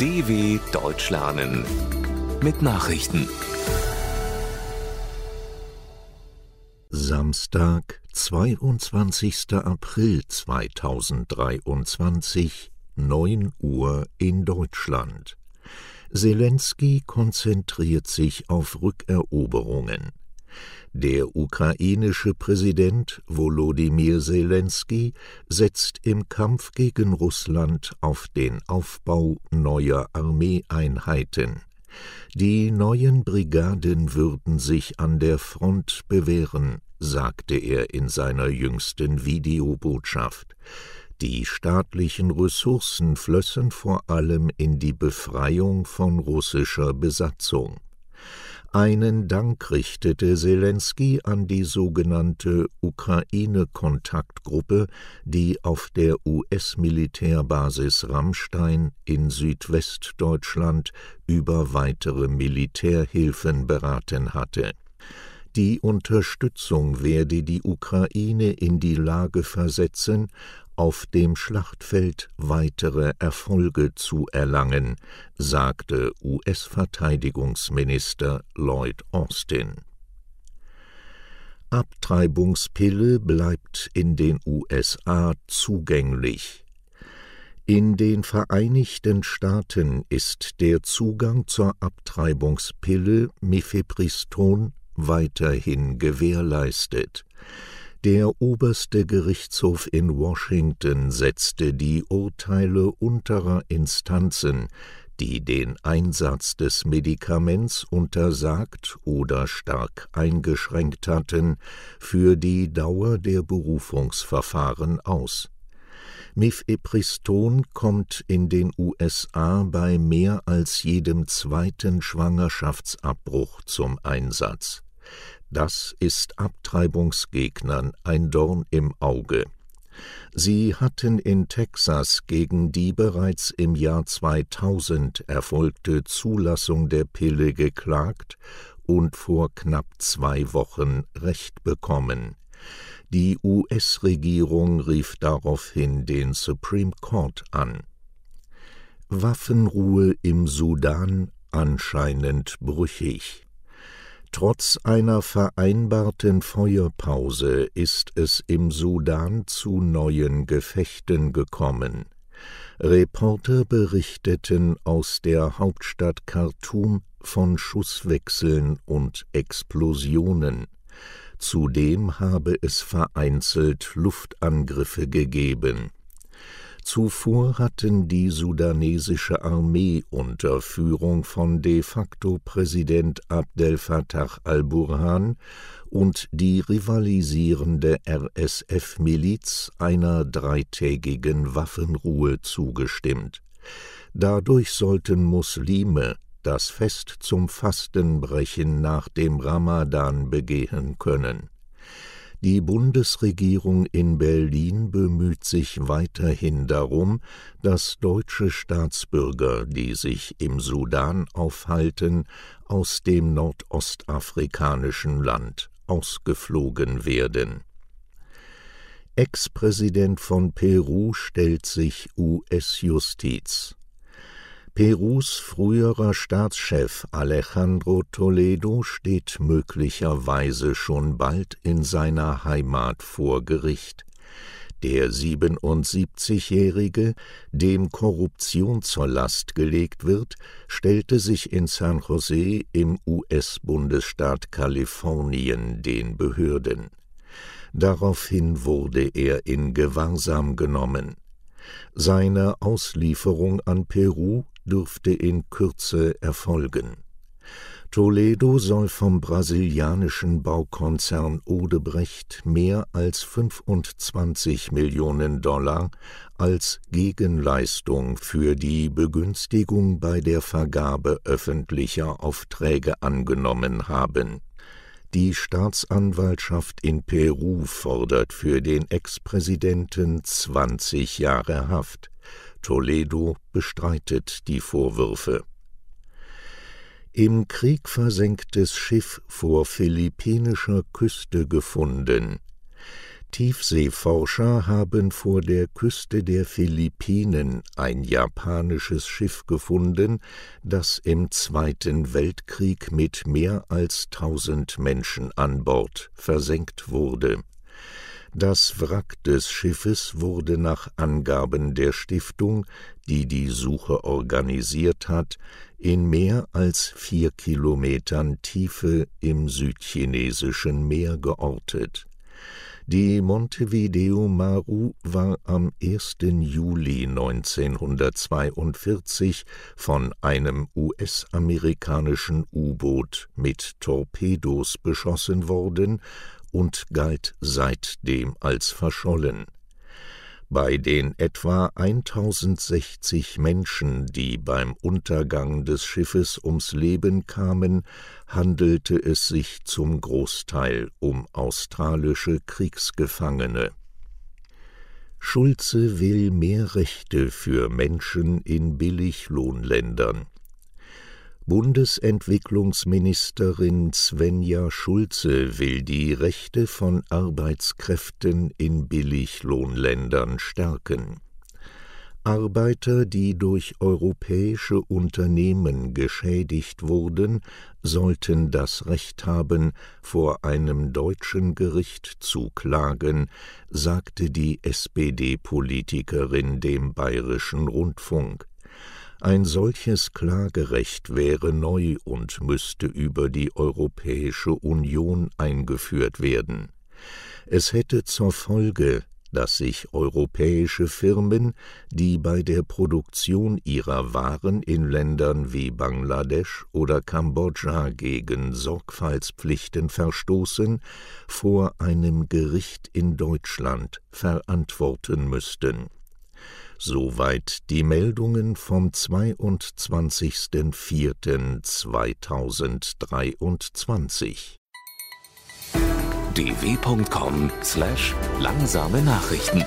DW Deutsch lernen mit Nachrichten. Samstag, 22. April 2023, 9 Uhr in Deutschland. Zelensky konzentriert sich auf Rückeroberungen. Der ukrainische Präsident Volodymyr Zelensky setzt im Kampf gegen Russland auf den Aufbau neuer Armeeeinheiten. Die neuen Brigaden würden sich an der Front bewähren, sagte er in seiner jüngsten Videobotschaft. Die staatlichen Ressourcen flössen vor allem in die Befreiung von russischer Besatzung. Einen Dank richtete Zelensky an die sogenannte Ukraine-Kontaktgruppe, die auf der US-Militärbasis Rammstein in Südwestdeutschland über weitere Militärhilfen beraten hatte. Die Unterstützung werde die Ukraine in die Lage versetzen, auf dem Schlachtfeld weitere Erfolge zu erlangen, sagte US-Verteidigungsminister Lloyd Austin. Abtreibungspille bleibt in den USA zugänglich. In den Vereinigten Staaten ist der Zugang zur Abtreibungspille Mifepriston weiterhin gewährleistet. Der oberste Gerichtshof in Washington setzte die Urteile unterer Instanzen, die den Einsatz des Medikaments untersagt oder stark eingeschränkt hatten, für die Dauer der Berufungsverfahren aus. Mifepriston kommt in den USA bei mehr als jedem zweiten Schwangerschaftsabbruch zum Einsatz. Das ist Abtreibungsgegnern ein Dorn im Auge. Sie hatten in Texas gegen die bereits im Jahr 2000 erfolgte Zulassung der Pille geklagt und vor knapp zwei Wochen Recht bekommen. Die US-Regierung rief daraufhin den Supreme Court an. Waffenruhe im Sudan anscheinend brüchig. Trotz einer vereinbarten Feuerpause ist es im Sudan zu neuen Gefechten gekommen. Reporter berichteten aus der Hauptstadt Khartum von Schusswechseln und Explosionen. Zudem habe es vereinzelt Luftangriffe gegeben. Zuvor hatten die sudanesische Armee unter Führung von de facto Präsident Abdel Fattah al-Burhan und die rivalisierende RSF-Miliz einer dreitägigen Waffenruhe zugestimmt. Dadurch sollten Muslime das Fest zum Fastenbrechen nach dem Ramadan begehen können. Die Bundesregierung in Berlin bemüht sich weiterhin darum, dass deutsche Staatsbürger, die sich im Sudan aufhalten, aus dem nordostafrikanischen Land ausgeflogen werden. Ex-Präsident von Peru stellt sich US-Justiz. Perus früherer Staatschef Alejandro Toledo steht möglicherweise schon bald in seiner Heimat vor Gericht. Der 77-Jährige, dem Korruption zur Last gelegt wird, stellte sich in San Jose im US-Bundesstaat Kalifornien den Behörden. Daraufhin wurde er in Gewahrsam genommen. Seine Auslieferung an Peru dürfte in Kürze erfolgen. Toledo soll vom brasilianischen Baukonzern Odebrecht mehr als 25 Millionen Dollar als Gegenleistung für die Begünstigung bei der Vergabe öffentlicher Aufträge angenommen haben. Die Staatsanwaltschaft in Peru fordert für den Ex-Präsidenten 20 Jahre Haft. Toledo bestreitet die Vorwürfe. Im Krieg versenktes Schiff vor philippinischer Küste gefunden. Tiefseeforscher haben vor der Küste der Philippinen ein japanisches Schiff gefunden, das im Zweiten Weltkrieg mit mehr als tausend Menschen an Bord versenkt wurde. Das Wrack des Schiffes wurde nach Angaben der Stiftung, die die Suche organisiert hat, in mehr als vier Kilometern Tiefe im südchinesischen Meer geortet. Die Montevideo Maru war am 1. Juli 1942 von einem US-amerikanischen U-Boot mit Torpedos beschossen worden und galt seitdem als verschollen bei den etwa 1060 Menschen, die beim Untergang des Schiffes ums Leben kamen, handelte es sich zum Großteil um australische Kriegsgefangene. Schulze will mehr Rechte für Menschen in Billiglohnländern. Bundesentwicklungsministerin Svenja Schulze will die Rechte von Arbeitskräften in Billiglohnländern stärken. Arbeiter, die durch europäische Unternehmen geschädigt wurden, sollten das Recht haben, vor einem deutschen Gericht zu klagen, sagte die SPD-Politikerin dem bayerischen Rundfunk. Ein solches Klagerecht wäre neu und müsste über die Europäische Union eingeführt werden. Es hätte zur Folge, dass sich europäische Firmen, die bei der Produktion ihrer Waren in Ländern wie Bangladesch oder Kambodscha gegen Sorgfaltspflichten verstoßen, vor einem Gericht in Deutschland verantworten müssten Soweit die Meldungen vom 22.04.2023. dw.com/langsame Nachrichten